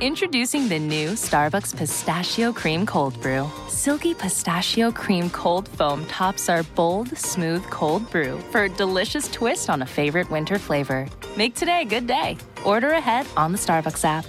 Introducing the new Starbucks Pistachio Cream Cold Brew. Silky pistachio cream cold foam tops our bold, smooth cold brew for a delicious twist on a favorite winter flavor. Make today a good day. Order ahead on the Starbucks app.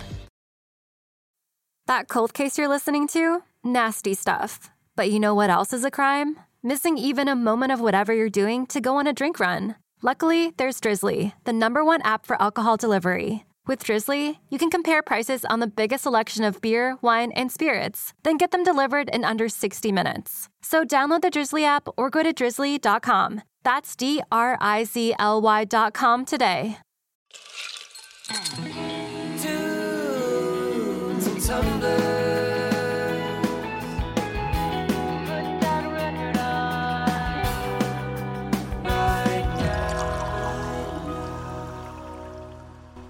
That cold case you're listening to? Nasty stuff. But you know what else is a crime? Missing even a moment of whatever you're doing to go on a drink run. Luckily, there's Drizzly, the number one app for alcohol delivery. With Drizzly, you can compare prices on the biggest selection of beer, wine, and spirits, then get them delivered in under 60 minutes. So download the Drizzly app or go to drizzly.com. That's D R I Z L Y.com today.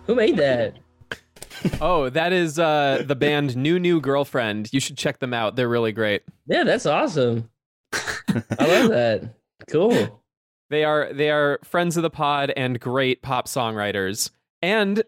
Who made that? Oh, that is uh, the band New New Girlfriend. You should check them out. They're really great. Yeah, that's awesome. I love that. Cool. They are they are friends of the pod and great pop songwriters. And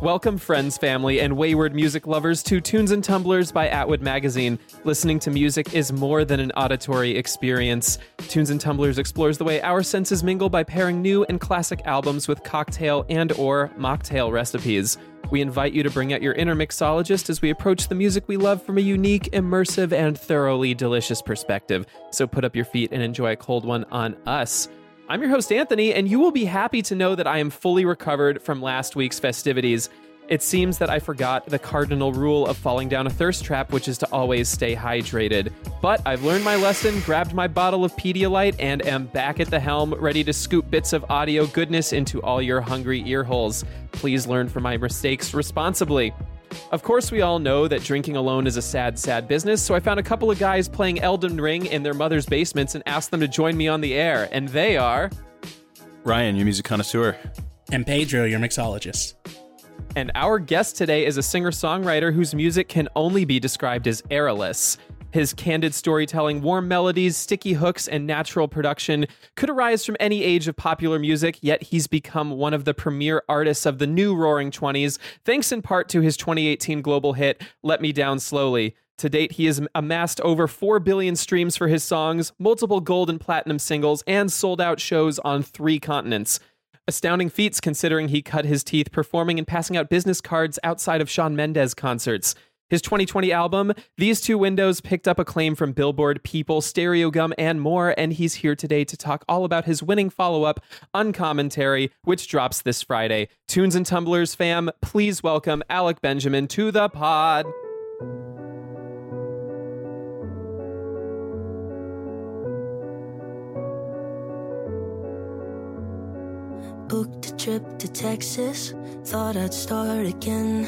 welcome friends, family, and wayward music lovers to Tunes and Tumblers by Atwood Magazine. Listening to music is more than an auditory experience. Tunes and Tumblers explores the way our senses mingle by pairing new and classic albums with cocktail and or mocktail recipes. We invite you to bring out your inner mixologist as we approach the music we love from a unique, immersive, and thoroughly delicious perspective. So put up your feet and enjoy a cold one on us. I'm your host, Anthony, and you will be happy to know that I am fully recovered from last week's festivities. It seems that I forgot the cardinal rule of falling down a thirst trap, which is to always stay hydrated. But I've learned my lesson, grabbed my bottle of Pedialyte, and am back at the helm, ready to scoop bits of audio goodness into all your hungry ear holes. Please learn from my mistakes responsibly. Of course, we all know that drinking alone is a sad, sad business, so I found a couple of guys playing Elden Ring in their mother's basements and asked them to join me on the air, and they are. Ryan, your music connoisseur. And Pedro, your mixologist. And our guest today is a singer songwriter whose music can only be described as airless. His candid storytelling, warm melodies, sticky hooks, and natural production could arise from any age of popular music, yet he's become one of the premier artists of the new Roaring 20s, thanks in part to his 2018 global hit, Let Me Down Slowly. To date, he has amassed over 4 billion streams for his songs, multiple gold and platinum singles, and sold out shows on three continents. Astounding feats considering he cut his teeth performing and passing out business cards outside of Shawn Mendes concerts. His 2020 album, These Two Windows, picked up acclaim from Billboard, People, Stereogum, and more, and he's here today to talk all about his winning follow up, Uncommentary, which drops this Friday. Tunes and Tumblers fam, please welcome Alec Benjamin to the pod. Booked a trip to Texas, thought I'd start again.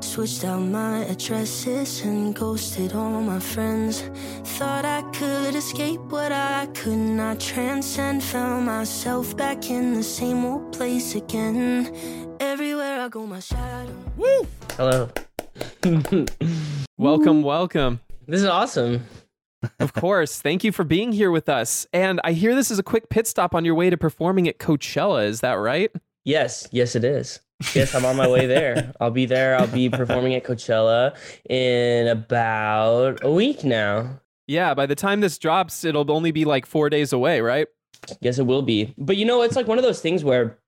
Switched out my addresses and ghosted all my friends. Thought I could escape what I could not transcend. Found myself back in the same old place again. Everywhere I go, my shadow. Woo! Hello. Welcome, welcome. This is awesome. Of course. Thank you for being here with us. And I hear this is a quick pit stop on your way to performing at Coachella. Is that right? Yes, yes, it is. Yes, I'm on my way there. I'll be there. I'll be performing at Coachella in about a week now. Yeah, by the time this drops, it'll only be like four days away, right? Yes, it will be. But you know, it's like one of those things where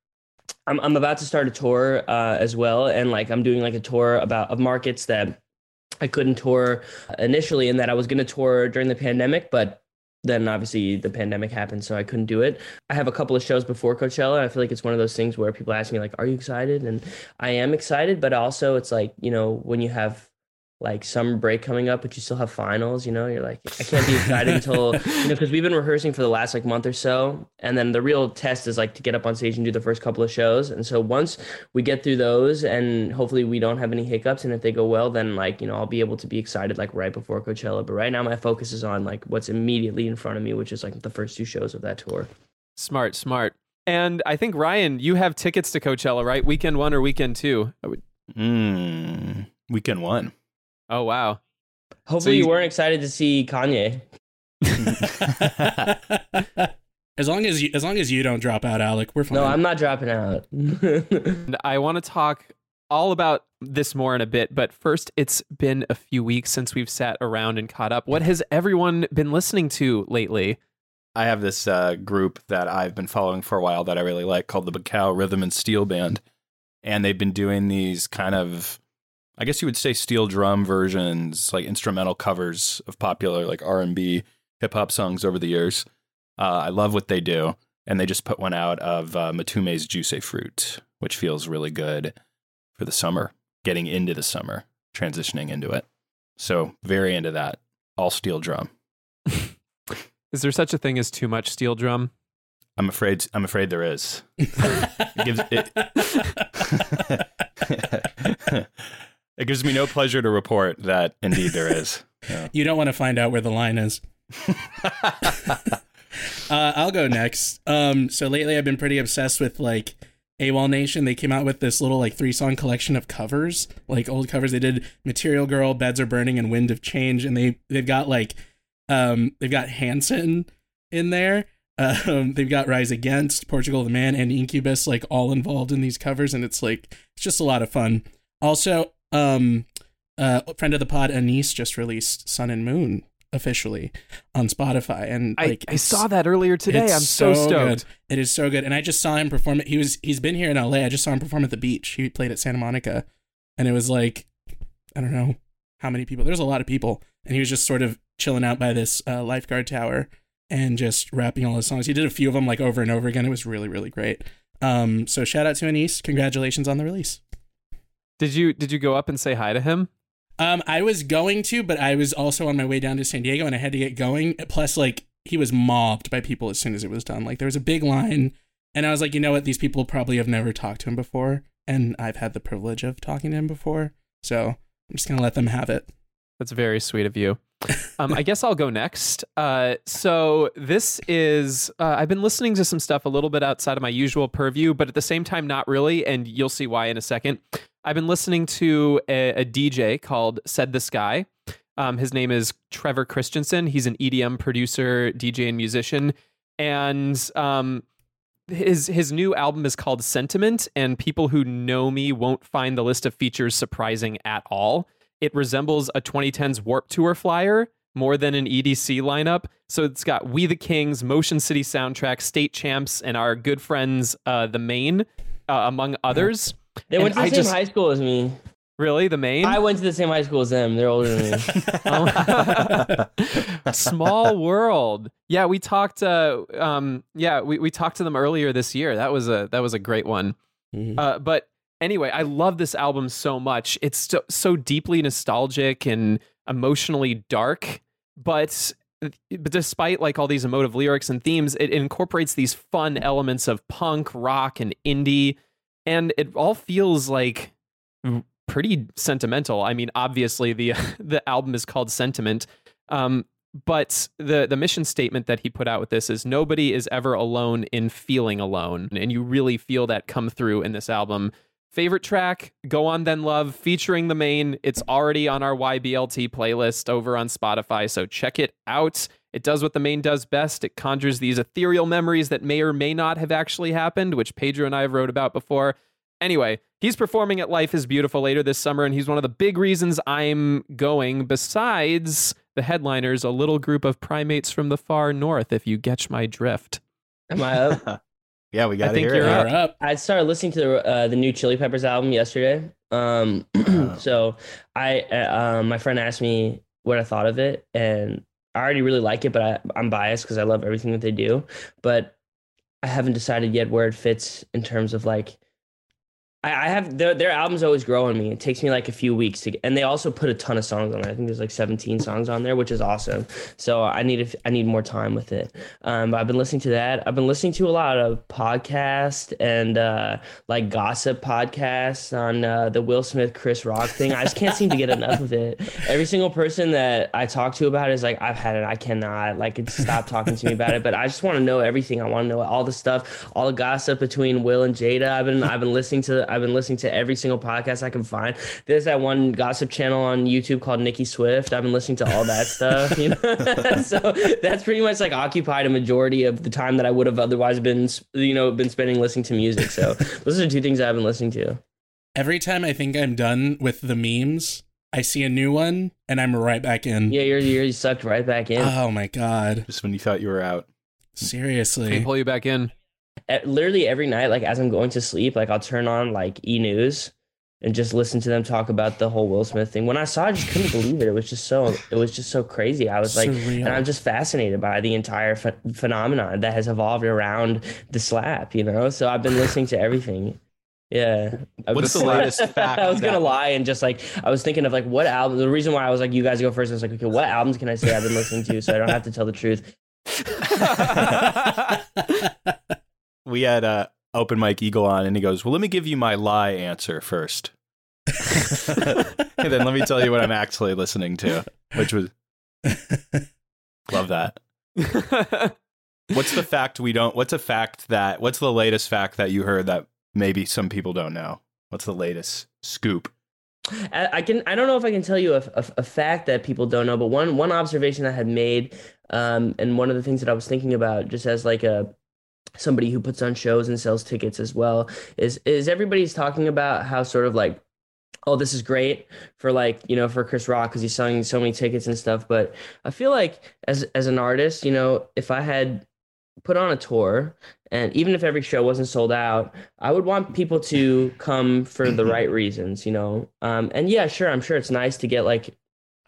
I'm I'm about to start a tour uh, as well, and like I'm doing like a tour about of markets that I couldn't tour initially, and that I was going to tour during the pandemic, but then obviously the pandemic happened, so I couldn't do it. I have a couple of shows before Coachella. I feel like it's one of those things where people ask me like, "Are you excited?" And I am excited, but also it's like you know when you have like summer break coming up, but you still have finals. You know, you're like, I can't be excited until you know because we've been rehearsing for the last like month or so, and then the real test is like to get up on stage and do the first couple of shows. And so once we get through those, and hopefully we don't have any hiccups, and if they go well, then like you know I'll be able to be excited like right before Coachella. But right now my focus is on like what's immediately in front of me, which is like the first two shows of that tour. Smart, smart. And I think Ryan, you have tickets to Coachella, right? Weekend one or weekend two? I would- Mm, weekend one. Oh wow. Hopefully you- you weren't excited to see Kanye. as long as you, as long as you don't drop out, Alec, we're fine. No, I'm not dropping out. And I want to talk all about this more in a bit, but first, it's been a few weeks since we've sat around and caught up. What has everyone been listening to lately? I have this uh, group that I've been following for a while that I really like called the Bacao Rhythm and Steel Band, and they've been doing these kind of, I guess you would say, steel drum versions, like instrumental covers of popular like R and B, hip hop songs over the years. Uh, I love what they do, and they just put one out of uh, Mtume's "Juicy Fruit, which feels really good for the summer, getting into the summer, transitioning into it. So very into that, all steel drum. Is there such a thing as too much steel drum? I'm afraid. I'm afraid there is. it, gives, it, it gives me no pleasure to report that indeed there is. Yeah. You don't want to find out where the line is. uh, I'll go next. Um, so lately, I've been pretty obsessed with like AWOLNATION. They came out with this little like three song collection of covers, like old covers. They did Material Girl, Beds Are Burning, and Wind of Change, and they they've got like um they've got Hanson in there. Um, they've got Rise Against, Portugal the Man, and Incubus like all involved in these covers, and it's like it's just a lot of fun. Also, um, uh, friend of the pod Anise just released Sun and Moon officially on Spotify, and I, like I saw that earlier today. I'm so, stoked. Good. It is so good, and I just saw him perform. It. He was he's been here in LA. I just saw him perform at the beach. He played at Santa Monica, and it was like I don't know how many people. There's a lot of people, and he was just sort of chilling out by this uh, lifeguard tower and just rapping all his songs. He did a few of them like over and over again. It was really really great. Um, so shout out to Anise. Congratulations on the release. Did you did you go up and say hi to him? Um, I was going to, but I was also on my way down to San Diego, and I had to get going. Plus, like he was mobbed by people as soon as it was done. Like there was a big line, and I was like, you know what? These people probably have never talked to him before, and I've had the privilege of talking to him before, so I'm just gonna let them have it. That's very sweet of you. Um, I guess I'll go next. Uh, so this is uh, I've been listening to some stuff a little bit outside of my usual purview, but at the same time, not really. And you'll see why in a second. I've been listening to a, a DJ called Said the Sky. Um, his name is Trevor Christensen. He's an EDM producer, DJ, and musician. And um, his his new album is called Sentiment, and people who know me won't find the list of features surprising at all. It resembles a 2010s Warped Tour flyer more than an EDC lineup. So it's got We the Kings, Motion City soundtrack, State Champs, and our good friends, uh, the Maine, uh, among others. They went to the I same just- high school as me. Really, the Maine? I went to the same high school as them. They're older than me. Small world. Yeah, we talked. Uh, um, yeah, we, we talked to them earlier this year. That was a that was a great one. Mhm. Uh, but anyway, I love this album so much. It's so, so deeply nostalgic and emotionally dark, but but despite like all these emotive lyrics and themes, it incorporates these fun elements of punk, rock, and indie, and it all feels like pretty sentimental. I mean, obviously the the album is called Sentiment, um, but the the mission statement that he put out with this is nobody is ever alone in feeling alone, and you really feel that come through in this album. Favorite track, Go On Then Love, featuring the Maine. It's already on our YBLT playlist over on Spotify, so check it out. It does what the Maine does best. It conjures these ethereal memories that may or may not have actually happened, which Pedro and I have wrote about before. Anyway, he's performing at Life is Beautiful later this summer, and he's one of the big reasons I'm going, besides the headliners, a little group of primates from the far north, if you catch my drift. Am I up? yeah, we got to hear you're it. up. You're up. I started listening to the uh, the new Chili Peppers album yesterday. Um, so I uh, um, my friend asked me what I thought of it, and I already really like it, but I, I'm biased because I love everything that they do. But I haven't decided yet where it fits in terms of like. I I have their their albums always grow on me. It takes me like a few weeks to get, and they also put a ton of songs on there. I think there's like 17 songs on there, which is awesome. So I need a, I need more time with it. Um, but I've been listening to that. I've been listening to a lot of podcasts and uh, like gossip podcasts on uh, the Will Smith Chris Rock thing. I just can't seem to get enough of it. Every single person that I talk to about it is like, I've had it. I cannot like stop talking to me about it. But I just want to know everything. I want to know all the stuff, all the gossip between Will and Jada. I've been I've been listening to I've been listening to every single podcast I can find. There's that one gossip channel on YouTube called Nicki Swift. I've been listening to all that stuff. You know, so that's pretty much like occupied a majority of the time that I would have otherwise been, you know, been spending listening to music. So those are two things I've been listening to. Every time I think I'm done with the memes, I see a new one and I'm right back in. Yeah, you're you're sucked right back in. Oh my god. Just when you thought you were out. Seriously, they Seriously. pull you back in. At- literally every night, like as I'm going to sleep, like I'll turn on like E News and just listen to them talk about the whole Will Smith thing. When I saw, it, I just couldn't believe it. It was just so it was just so crazy. I was like, Surreal. and I'm just fascinated by the entire ph- phenomenon that has evolved around the slap. You know, so I've been listening to everything. Yeah. I What's was- the latest fact I was gonna lie and just like I was thinking of like what album. The reason why I was like you guys go first. I was like, okay, what albums can I say I've been listening to so I don't have to tell the truth. we had uh, Open Mike Eagle on and he goes well let me give you my lie answer first. And then let me tell you what i'm actually listening to which was love that. What's the fact we don't what's a fact that what's the latest fact that you heard that maybe some people don't know? What's the latest scoop? I, I can I don't know if I can tell you a, a, a fact that people don't know, but one one observation I had made, um, and one of the things that I was thinking about, just as like a somebody who puts on shows and sells tickets as well, is is everybody's talking about how sort of like. Oh, this is great for like you know for Chris Rock because he's selling so many tickets and stuff. But I feel like as as an artist, you know, if I had put on a tour and even if every show wasn't sold out i would want people to come for the right reasons you know um, and yeah sure i'm sure it's nice to get like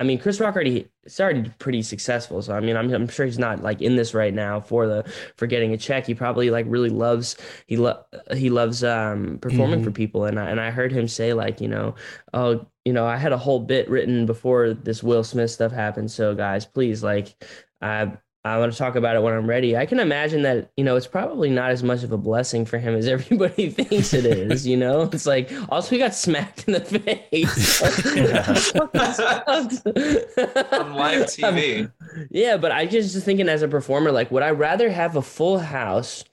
i mean chris rock already already pretty successful so i mean i'm, I'm sure he's not like in this right now for the for getting a check. He probably like really loves he lo- he loves um performing for people and I, and I heard him say like you know oh you know i had a whole bit written before this will smith stuff happened so guys please like i I want to talk about it when I'm ready. I can imagine that, you know, it's probably not as much of a blessing for him as everybody thinks it is, you know? It's like, also, he got smacked in the face. On live TV. Yeah, but I just just thinking as a performer, like, would I rather have a full house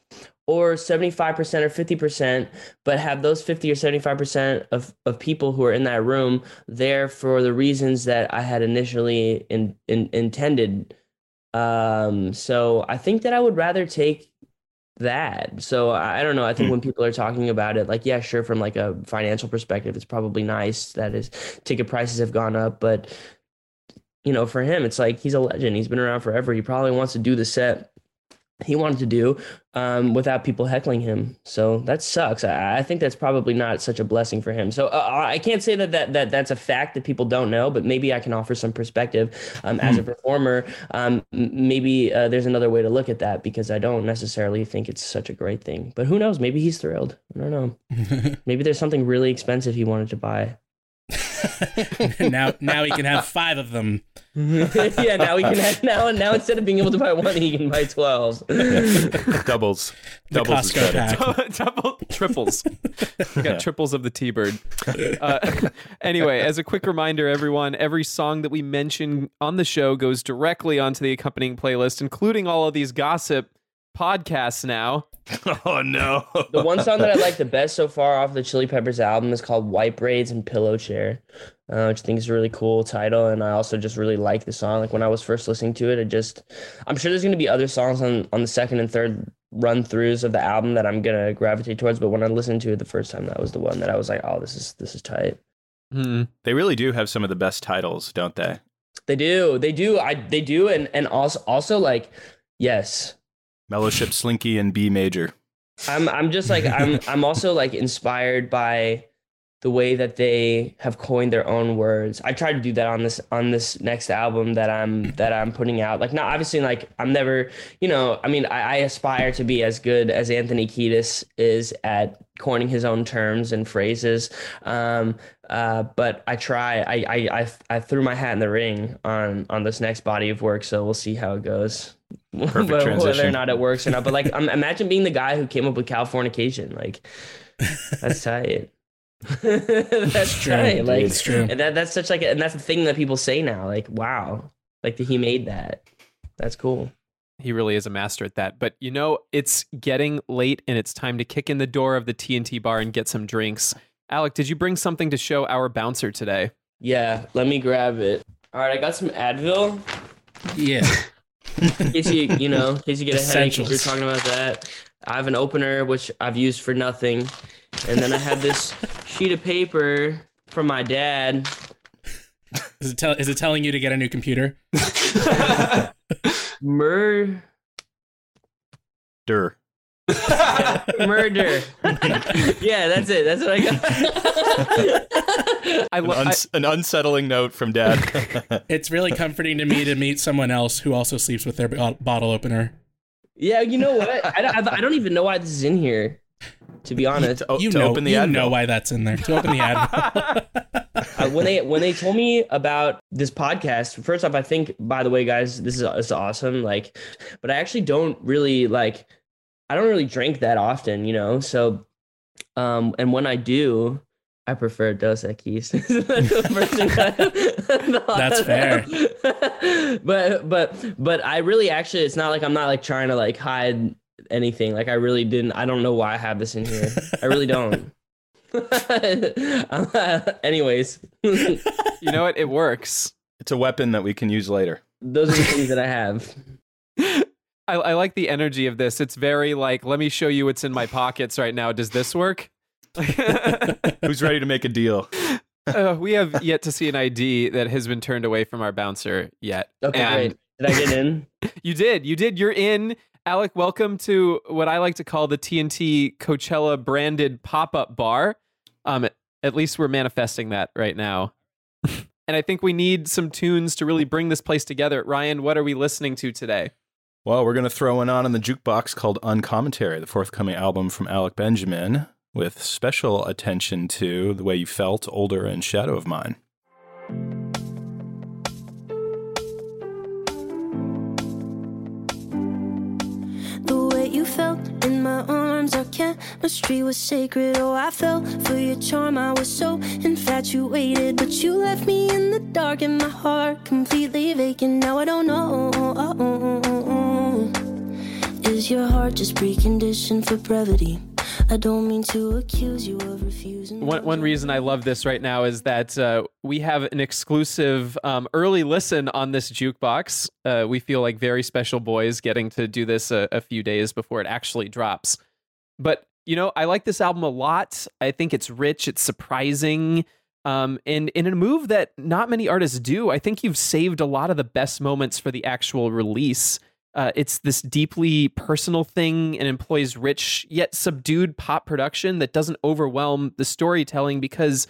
or 75% or 50%, but have those 50 or 75% of, of people who are in that room there for the reasons that I had initially in, in, intended? Um, so I think that I would rather take that. So I, don't know. I think when people are talking about it, like, yeah, sure, from like a financial perspective, it's probably nice that his ticket prices have gone up, but you know, for him, it's like he's a legend. He's been around forever. He probably wants to do the set he wanted to do um, without people heckling him. So that sucks. I, I think that's probably not such a blessing for him. So uh, I can't say that, that that that's a fact that people don't know, but maybe I can offer some perspective um, as a performer. Um, maybe uh, there's another way to look at that because I don't necessarily think it's such a great thing. But who knows? Maybe he's thrilled. I don't know. maybe there's something really expensive he wanted to buy. now now he can have five of them. yeah, now he can have now now instead of being able to buy one, he can buy twelve. doubles doubles is Costco pack. Double triples. We got triples of the T-bird. Uh, anyway, as a quick reminder, everyone, every song that we mention on the show goes directly onto the accompanying playlist, including all of these gossip podcasts now. oh no The one song that I like the best so far off the Chili Peppers album is called White Braids and Pillow Chair, uh, which I think is a really cool title. And I also just really like the song. Like when I was first listening to it, I just, I'm sure there's going to be other songs on, on the second and third run throughs of the album that I'm going to gravitate towards. But when I listened to it the first time, that was the one that I was like, oh, this is, this is tight. Hmm. they really do have some of the best titles don't they They do, they do, I, they do. And, and also, also like, yes, Mellowship Slinky and B major I'm I'm just like I'm I'm also like inspired by the way that they have coined their own words. I tried to do that on this on this next album that I'm that I'm putting out. Like not obviously like I'm never, you know, I mean I, I aspire to be as good as Anthony Kiedis is at coining his own terms and phrases. Um uh but I try I I I, I threw my hat in the ring on on this next body of work, so we'll see how it goes. Perfect Whether or not it works or not. But like um, imagine being the guy who came up with Californication. Like that's tight. that's true, tight. Like It's true. And that, that's such like, and that's the thing that people say now. Like, wow, like he made that. That's cool. He really is a master at that. But you know, it's getting late and it's time to kick in the door of the TNT bar and get some drinks. Alec, did you bring something to show our bouncer today? Yeah, let me grab it. All right, I got some Advil. Yeah. In case you, you know, in case you get a headache, if you're talking about that. I have an opener which I've used for nothing, and then I have this sheet of paper from my dad. Is it, tell, is it telling you to get a new computer? Mur Dur. murder. yeah, that's it. That's what I got. I An, love. uns- an unsettling note from dad. It's really comforting to me to meet someone else who also sleeps with their bo- bottle opener. yeah, you know what? I don't, I don't even know why this is in here. To be honest, to, o- You to know, open the you Advil. know why that's in there. To open the ad. uh, when they when they told me about this podcast, first off, I think by the way, guys, this is this is awesome. Like, but I actually don't really like. I don't really drink that often, you know. So, um, and when I do, I prefer Dos Equis. That's the first thing I- That's fair. but but but I really actually, it's not like I'm not like trying to like hide anything. Like I really didn't. I don't know why I have this in here. I really don't. Anyways, you know what? It works. It's a weapon that we can use later. those are the things that I have. I, I like the energy of this. It's very like, let me show you what's in my pockets right now. Does this work? Who's ready to make a deal? Uh, we have yet to see an ID that has been turned away from our bouncer yet. Okay, And great. Did I get in? You did. You did. You're in. Alec, welcome to what I like to call the TNT Coachella branded pop up bar. Um, at least we're manifesting that right now. and I think we need some tunes to really bring this place together. Ryan, what are we listening to today? Well, we're going to throw one on in the jukebox called Uncommentary, the forthcoming album from Alec Benjamin, with special attention to The Way You Felt, Older, and Shadow of Mine. The way you felt in my arms, our chemistry was sacred. Oh, I fell for your charm. I was so infatuated, but you left me in the dark, and my heart completely vacant. Now I don't know. Oh, oh, oh, Is your heart just preconditioned for brevity? I don't mean to accuse you of refusing. One, one reason I love this right now is that uh, we have an exclusive um, early listen on this jukebox. Uh, we feel like very special boys getting to do this a, a few days before it actually drops. But, you know, I like this album a lot. I think it's rich, it's surprising. Um, and in a move that not many artists do, I think you've saved a lot of the best moments for the actual release. Uh, it's this deeply personal thing and employs rich yet subdued pop production that doesn't overwhelm the storytelling because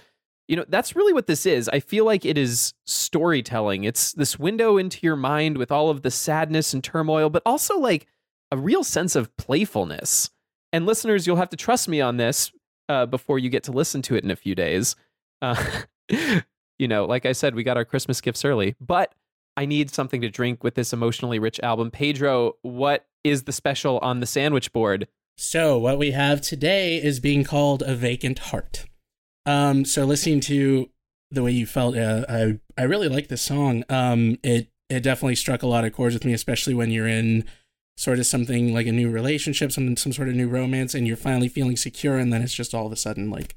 you know that's really what this is. I feel like it is storytelling. It's this window into your mind with all of the sadness and turmoil but also like a real sense of playfulness. And listeners you'll have to trust me on this uh, before you get to listen to it in a few days. Uh, you know like i said we got our christmas gifts early but I need something to drink with this emotionally rich album. Pedro, what is the special on the sandwich board? So what we have today is being called a vacant heart. Um, so listening to the way you felt, uh, I I really like this song. Um, it it definitely struck a lot of chords with me, especially when you're in sort of something like a new relationship, some some sort of new romance, and you're finally feeling secure, and then it's just all of a sudden like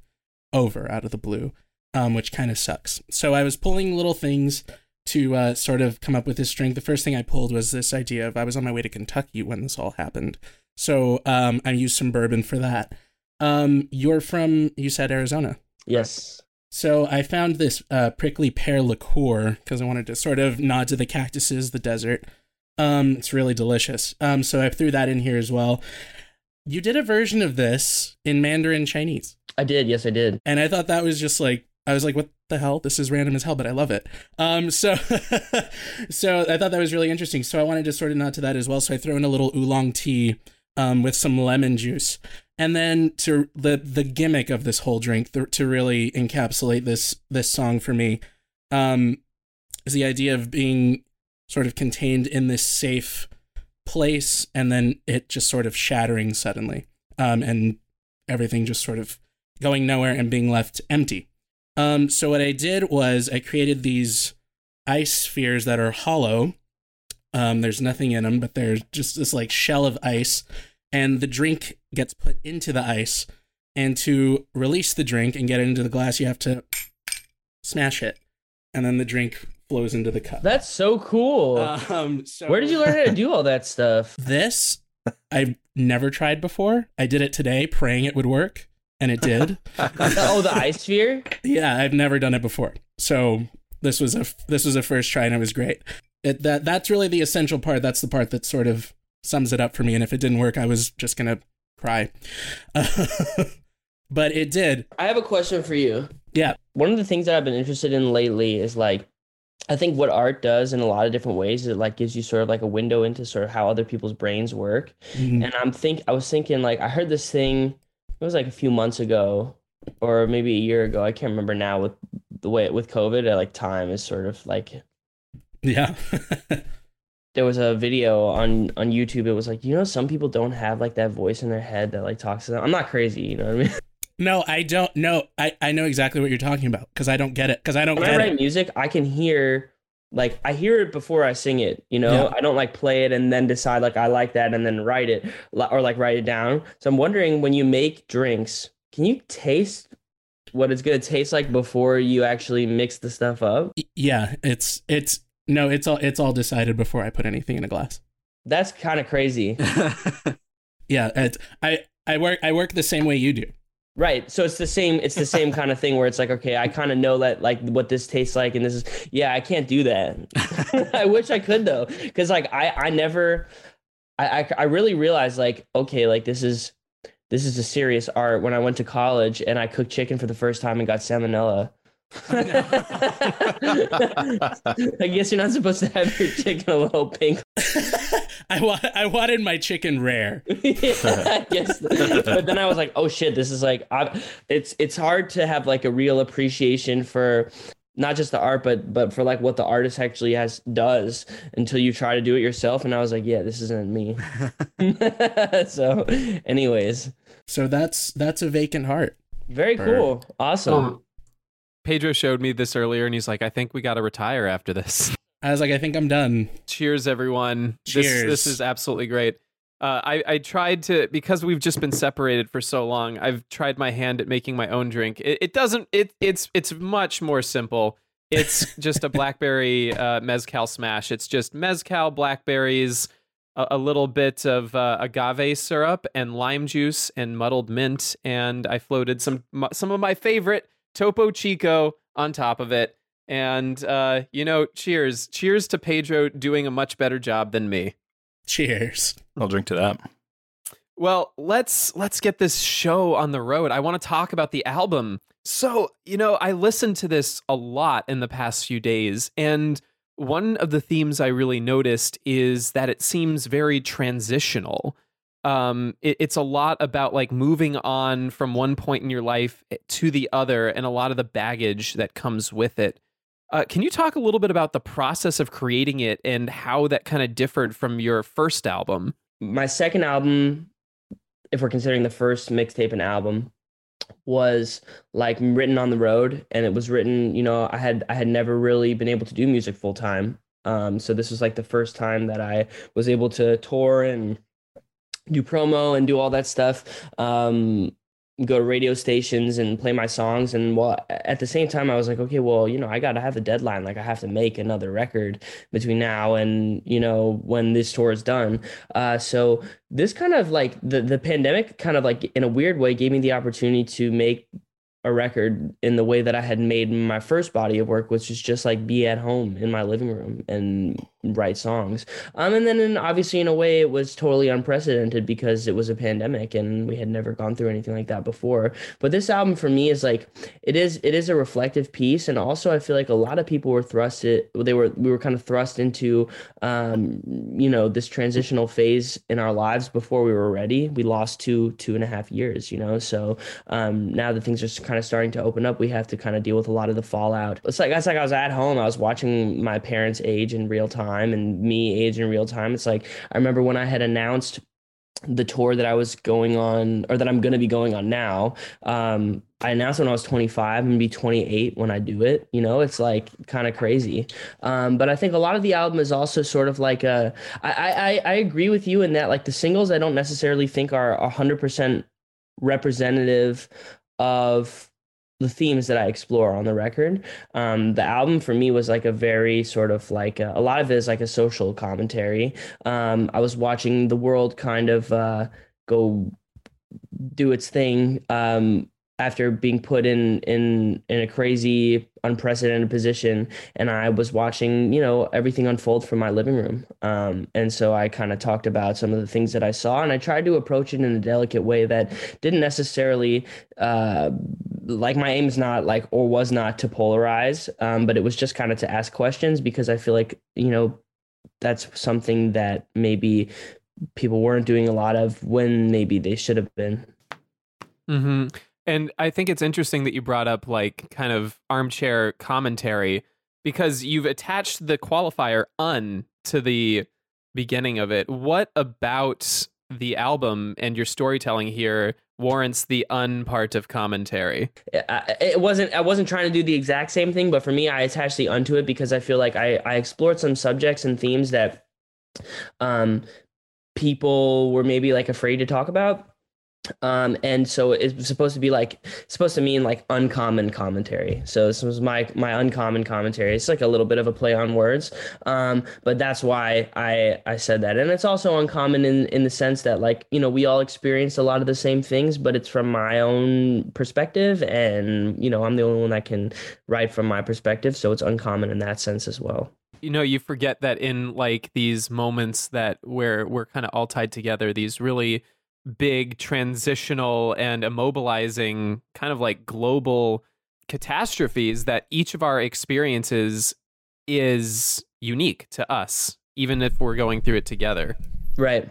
over out of the blue, um, which kind of sucks. So I was pulling little things to uh, sort of come up with this string. The first thing I pulled was this idea of I was on my way to Kentucky when this all happened. So um, I used some bourbon for that. Um, you're from, you said Arizona. Yes. So I found this uh, prickly pear liqueur because I wanted to sort of nod to the cactuses, the desert. Um, it's really delicious. Um, so I threw that in here as well. You did a version of this in Mandarin Chinese. I did. Yes, I did. And I thought that was just like I was like, what the hell? This is random as hell, but I love it. Um, so, so I thought that was really interesting. So I wanted to sort of nod to that as well. So I throw in a little oolong tea, um, with some lemon juice, and then to the the gimmick of this whole drink th- to really encapsulate this this song for me, um, is the idea of being sort of contained in this safe place, and then it just sort of shattering suddenly, um, and everything just sort of going nowhere and being left empty. Um, so what I did was I created these ice spheres that are hollow. Um, there's nothing in them, but they're just this like shell of ice, and the drink gets put into the ice. And to release the drink and get it into the glass, you have to smash it, and then the drink flows into the cup. That's so cool. Um, so Where did you learn how to do all that stuff? this? I've never tried before. I did it today, praying it would work. And it did. oh, the ice sphere. yeah, I've never done it before, so this was a this was a first try, and it was great. It, that that's really the essential part. That's the part that sort of sums it up for me. And if it didn't work, I was just gonna cry. but it did. I have a question for you. Yeah. One of the things that I've been interested in lately is like I think what art does in a lot of different ways is it like gives you sort of like a window into sort of how other people's brains work. Mhm. And I'm think I was thinking like I heard this thing it was like a few months ago or maybe a year ago. I can't remember now with the way with COVID, uh, like time is sort of like Yeah. there was a video on on YouTube. It was like, you know, some people don't have like that voice in their head that like talks to them. I'm not crazy, you know what I mean? no, I don't know. I I know exactly what you're talking about because I don't get it because I don't when I write it. music, I can hear like I hear it before I sing it. You know, Yeah. I don't like play it and then decide like I like that and then write it or like write it down. So I'm wondering when you make drinks, can you taste what it's gonna taste like before you actually mix the stuff up? Yeah, it's it's no, it's all it's all decided before I put anything in a glass. That's kind of crazy. Yeah, it's I I work I work the same way you do. Right. So it's the same it's the same kind of thing where it's like, okay, I kind of know that like what this tastes like and this is yeah, I can't do that. I wish I could though. Cause like I I never I, I I really realized like, okay, like this is this is a serious art when I went to college and I cooked chicken for the first time and got salmonella. I guess you're not supposed to have your chicken a little pink. I wa- I wanted my chicken rare. yeah, I. But then I was like, oh shit, this is like, I, it's it's hard to have like a real appreciation for not just the art, but but for like what the artist actually has does until you try to do it yourself. And I was like, yeah, this isn't me. so, anyways, So that's that's a vacant heart. very cool, awesome. Um, Pedro showed me this earlier, and he's like, "I think we got to retire after this." I was like, I think I'm done. Cheers, everyone! This Cheers. this is absolutely great. Uh, I I tried to because we've just been separated for so long. I've tried my hand at making my own drink. It, it doesn't. It it's it's much more simple. It's just a blackberry uh, mezcal smash. It's just mezcal, blackberries, a, a little bit of uh, agave syrup and lime juice and muddled mint, and I floated some some of my favorite Topo Chico on top of it. And uh, you know, cheers, cheers to Pedro doing a much better job than me. Cheers. I'll drink to that. Well, let's let's get this show on the road. I want to talk about the album. So, you know, I listened to this a lot in the past few days and one of the themes I really noticed is that it seems very transitional. Um, it, it's a lot about like moving on from one point in your life to the other and a lot of the baggage that comes with it. Uh, can you talk a little bit about the process of creating it and how that kind of differed from your first album? my second album, if we're considering the first mixtape and album, was like written on the road, and it was written. You know, I had I had never really been able to do music full time. Um, so this was like the first time that I was able to tour and do promo and do all that stuff. Um, go to radio stations and play my songs. And well at the same time I was like okay well you know I got to have a deadline. Like I have to make another record between now and you know when this tour is done. Uh so this kind of like the the pandemic kind of like in a weird way gave me the opportunity to make a record in the way that I had made my first body of work, which is just like be at home in my living room and write songs. Um, and then in, obviously in a way it was totally unprecedented because it was a pandemic and we had never gone through anything like that before. But this album for me is like it is it is a reflective piece, and also I feel like a lot of people were thrust thrusted they were we were kind of thrust into um, you know this transitional phase in our lives before we were ready. We lost two two and a half years, you know. So um, now that things are kind of starting to open up, we have to kind of deal with a lot of the fallout. It's like it's like I was at home, I was watching my parents age in real time and me age in real time. It's like I remember when I had announced the tour that I was going on or that I'm going to be going on now. Um, I announced when I was 25 and be 28 when I do it. You know, it's like kind of crazy. Um, but I think a lot of the album is also sort of like a. I I I agree with you in that like the singles I don't necessarily think are 100 percent representative of the themes that I explore on the record. Um, the album for me was like a very sort of like a, a lot of it is like a social commentary. Um, I was watching the world kind of uh, go do its thing um, after being put in in in a crazy unprecedented position and i was watching you know everything unfold from my living room um, and so i kind of talked about some of the things that i saw and i tried to approach it in a delicate way that didn't necessarily uh, like my aim is not like or was not to polarize um, but it was just kind of to ask questions because i feel like you know that's something that maybe people weren't doing a lot of when maybe they should have been mm-hmm. And I think it's interesting that you brought up like kind of armchair commentary because you've attached the qualifier un to the beginning of it. What about the album and your storytelling here warrants the un part of commentary? It wasn't I wasn't trying to do the exact same thing, but for me I attached the un to it because I feel like I I explored some subjects and themes that um people were maybe like afraid to talk about um and so it's supposed to be like supposed to mean like uncommon commentary. So this was my my uncommon commentary. It's like a little bit of a play on words. Um but that's why i i said that. And it's also uncommon in in the sense that like you know we all experience a lot of the same things but it's from my own perspective. And you know i'm the only one that can write from my perspective. So it's uncommon in that sense as well. You know you forget that in like these moments that where we're kind of all tied together these really big transitional and immobilizing kind of like global catastrophes that each of our experiences is unique to us even if we're going through it together. Right.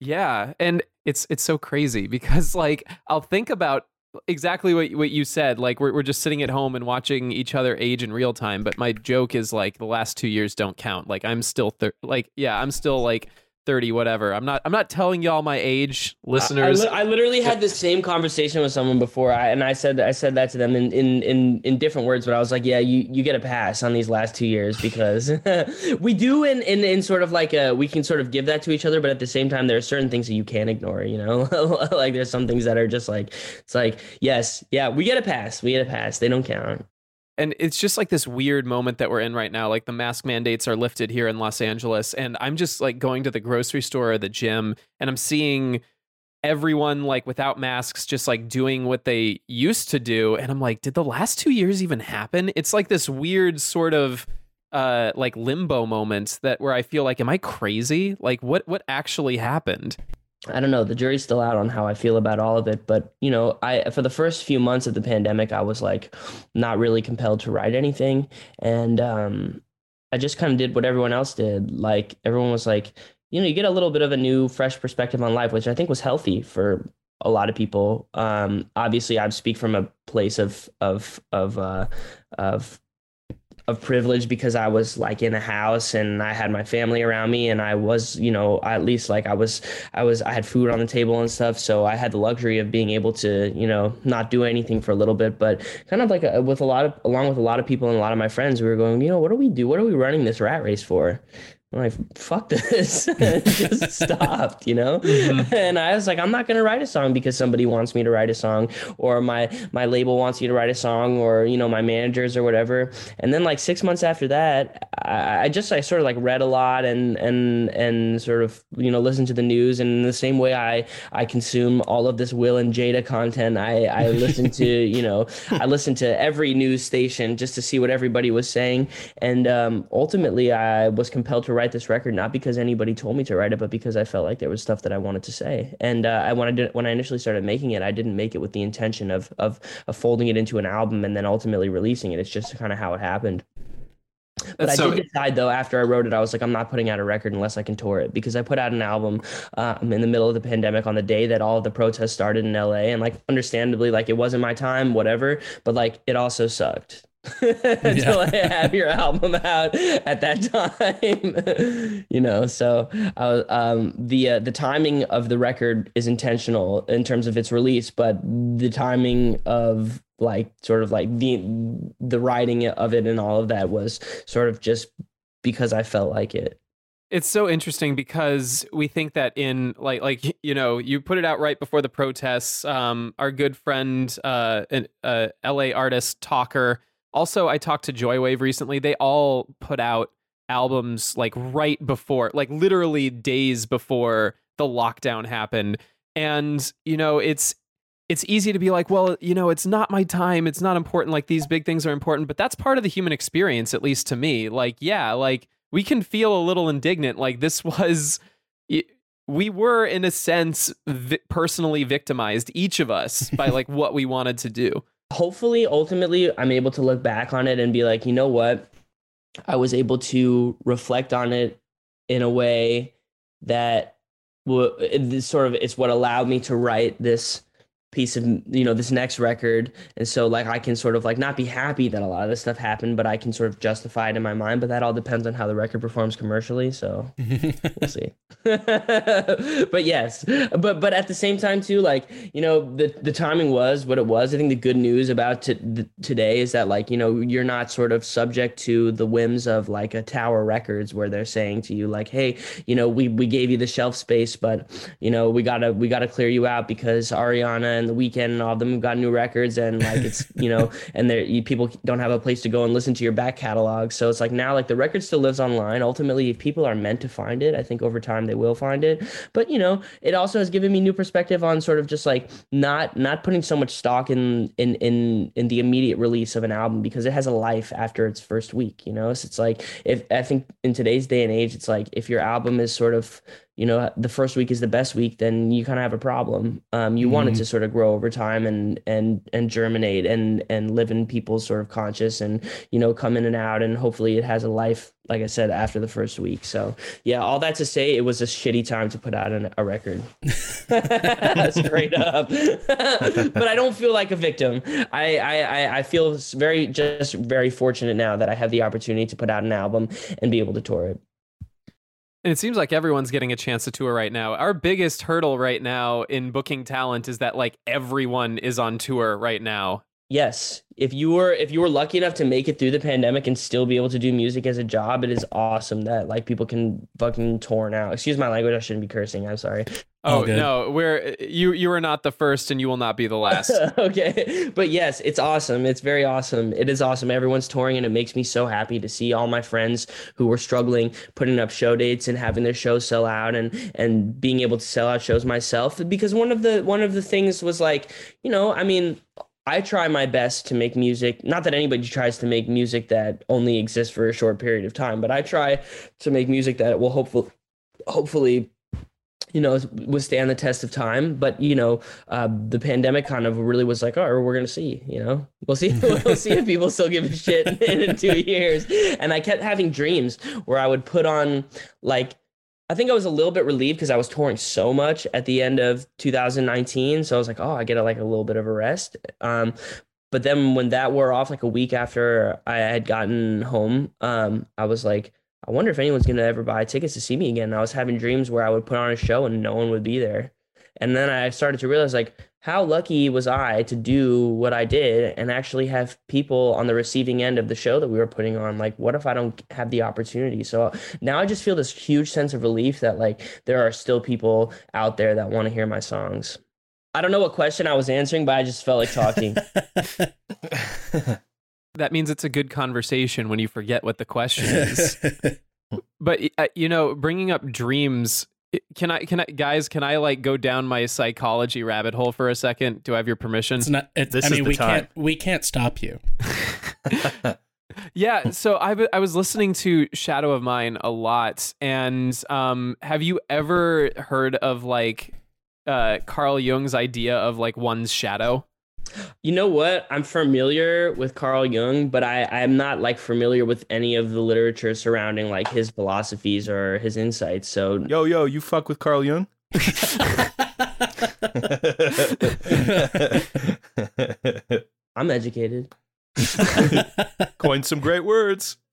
Yeah and it's it's so crazy because like i'll think about exactly what what you said like we're we're just sitting at home and watching each other age in real time but my joke is like the last 2 years don't count. Like i'm still thir- like yeah i'm still like 30 whatever. I'm not i'm not telling y'all my age listeners. I, I, I, literally had the same conversation with someone before I, and i said i said that to them in, in in in different words but i was like yeah you you get a pass on these last two years because we do in, in in sort of like a we can sort of give that to each other but at the same time there are certain things that you can't ignore you know? Like there's some things that are just like it's like yes yeah we get a pass we get a pass they don't count and it's just like this weird moment that we're in right now like the mask mandates are lifted here in Los Angeles and I'm just like going to the grocery store or the gym and I'm seeing everyone like without masks just like doing what they used to do and I'm like did the last 2 years even happen? It's like this weird sort of uh like limbo moment that where I feel like am I crazy? Like what what actually happened I don't know. The jury's still out on how I feel about all of it, but you know, I for the first few months of the pandemic, I was like not really compelled to write anything, and um, I just kind of did what everyone else did. Like everyone was like, you know, you get a little bit of a new, fresh perspective on life, which I think was healthy for a lot of people. Um, obviously, I speak from a place of of of uh, of of privilege because I was like in a house and I had my family around me and I was, you know, at least like I was, I was, I had food on the table and stuff. So I had the luxury of being able to, you know, not do anything for a little bit, but kind of like a, with a lot of, along with a lot of people and a lot of my friends, we were going, you know, what do we do? What are we running this rat race for? I'm like, fuck this. just stopped, you know? Mm-hmm. And I was like, I'm not gonna write a song because somebody wants me to write a song, or my my label wants you to write a song, or you know, my managers or whatever. And then like six months after that, I, I just I sort of like read a lot and and and sort of, you know, listened to the news. And in the same way I I consume all of this Will and Jada content, I I listen to, you know, I listened to every news station just to see what everybody was saying. And um ultimately I was compelled to write this record not because anybody told me to write it, but because I felt like there was stuff that I wanted to say. And uh, I wanted to, when I initially started making it, I didn't make it with the intention of of of folding it into an album and then ultimately releasing it. It's just kind of how it happened. But That's I did decide though after I wrote it, I was like, I'm not putting out a record unless I can tour it because I put out an album um, in the middle of the pandemic on the day that all of the protests started in LA, and like understandably, like it wasn't my time, whatever. But like it also sucked until I have your album out at that time. you know, so I was, um, the uh, the timing of the record is intentional in terms of its release, but the timing of like sort of like the the writing of it and all of that was sort of just because I felt like it. It's so interesting because we think that in like like you know you put it out right before the protests. Um, our good friend, uh, an uh, L.A. artist Talker also, I talked to Joywave recently. They all put out albums like right before, like literally days before the lockdown happened. and you know it's it's easy to be like well you know it's not my time it's not important like these big things are important but that's part of the human experience at least to me. Like yeah like we can feel a little indignant like this was we were in a sense vi- personally victimized each of us by like what we wanted to do. Hopefully ultimately i'm able to look back on it and be like you know what? I was able to reflect on it in a way that w- this sort of it's what allowed me to write this piece of you know this next record. And so like i can sort of like not be happy that a lot of this stuff happened but i can sort of justify it in my mind but that all depends on how the record performs commercially so we'll see. But yes but but at the same time too like you know the the timing was what it was. I think the good news about t- the, today is that like you know you're not sort of subject to the whims of like a tower records where they're saying to you like hey you know we we gave you the shelf space but you know we gotta we gotta clear you out because ariana and the Weeknd and all of them have got new records and like it's you know and there people don't have a place to go and listen to your back catalog. So it's like now like the record still lives online. Ultimately if people are meant to find it i think over time they will find it. But you know it also has given me new perspective on sort of just like not not putting so much stock in in in in the immediate release of an album because it has a life after its first week you know? So it's like if i think in today's day and age it's like if your album is sort of you know the first week is the best week then you kind of have a problem. Um, you mm-hmm. want it to sort of grow over time and and and germinate and and live in people's sort of conscious and you know come in and out and hopefully it has a life like i said after the first week. So yeah all that to say it was a shitty time to put out an, a record. Straight up. But i don't feel like a victim. I, I i feel very just very fortunate now that i have the opportunity to put out an album and be able to tour it and it seems like everyone's getting a chance to tour right now. Our biggest hurdle right now in booking talent is that like everyone is on tour right now. Yes. If you were if you were lucky enough to make it through the pandemic and still be able to do music as a job, it is awesome that like people can fucking tour now. Excuse my language, I shouldn't be cursing. I'm sorry. Oh no, we're you you are not the first and you will not be the last. okay. But yes, it's awesome. It's very awesome. It is awesome. Everyone's touring and it makes me so happy to see all my friends who were struggling putting up show dates and having their shows sell out and and being able to sell out shows myself because one of the one of the things was like, you know, I mean, I try my best to make music. Not that anybody tries to make music that only exists for a short period of time, but I try to make music that will hopefully hopefully you know withstand the test of time but you know uh, the pandemic kind of really was like oh we're gonna see you know we'll see we'll see if people still give a shit in two years and i kept having dreams where i would put on like I think I was a little bit relieved because I was touring so much at the end of 2019. So I was like, oh, I get a, like a little bit of a rest. Um, but then when that wore off, like a week after I had gotten home, um, I was like, I wonder if anyone's going to ever buy tickets to see me again. I was having dreams where I would put on a show and no one would be there. And then I started to realize like how lucky was I to do what I did and actually have people on the receiving end of the show that we were putting on like what if I don't have the opportunity. So uh, now I just feel this huge sense of relief that like there are still people out there that want to hear my songs. I don't know what question I was answering, but I just felt like talking. that means it's a good conversation when you forget what the question is. but uh, you know, bringing up dreams can I can I guys can I like go down my psychology rabbit hole for a second? Do I have your permission? It's not it's, I mean we time. can't we can't stop you. yeah, so I, I was listening to Shadow of Mine a lot and um have you ever heard of like uh Carl Jung's idea of like one's shadow? You know what? I'm familiar with Carl Jung, but I I'm not like familiar with any of the literature surrounding like his philosophies or his insights. So yo yo, you fuck with Carl Jung? I'm educated. Coined some great words.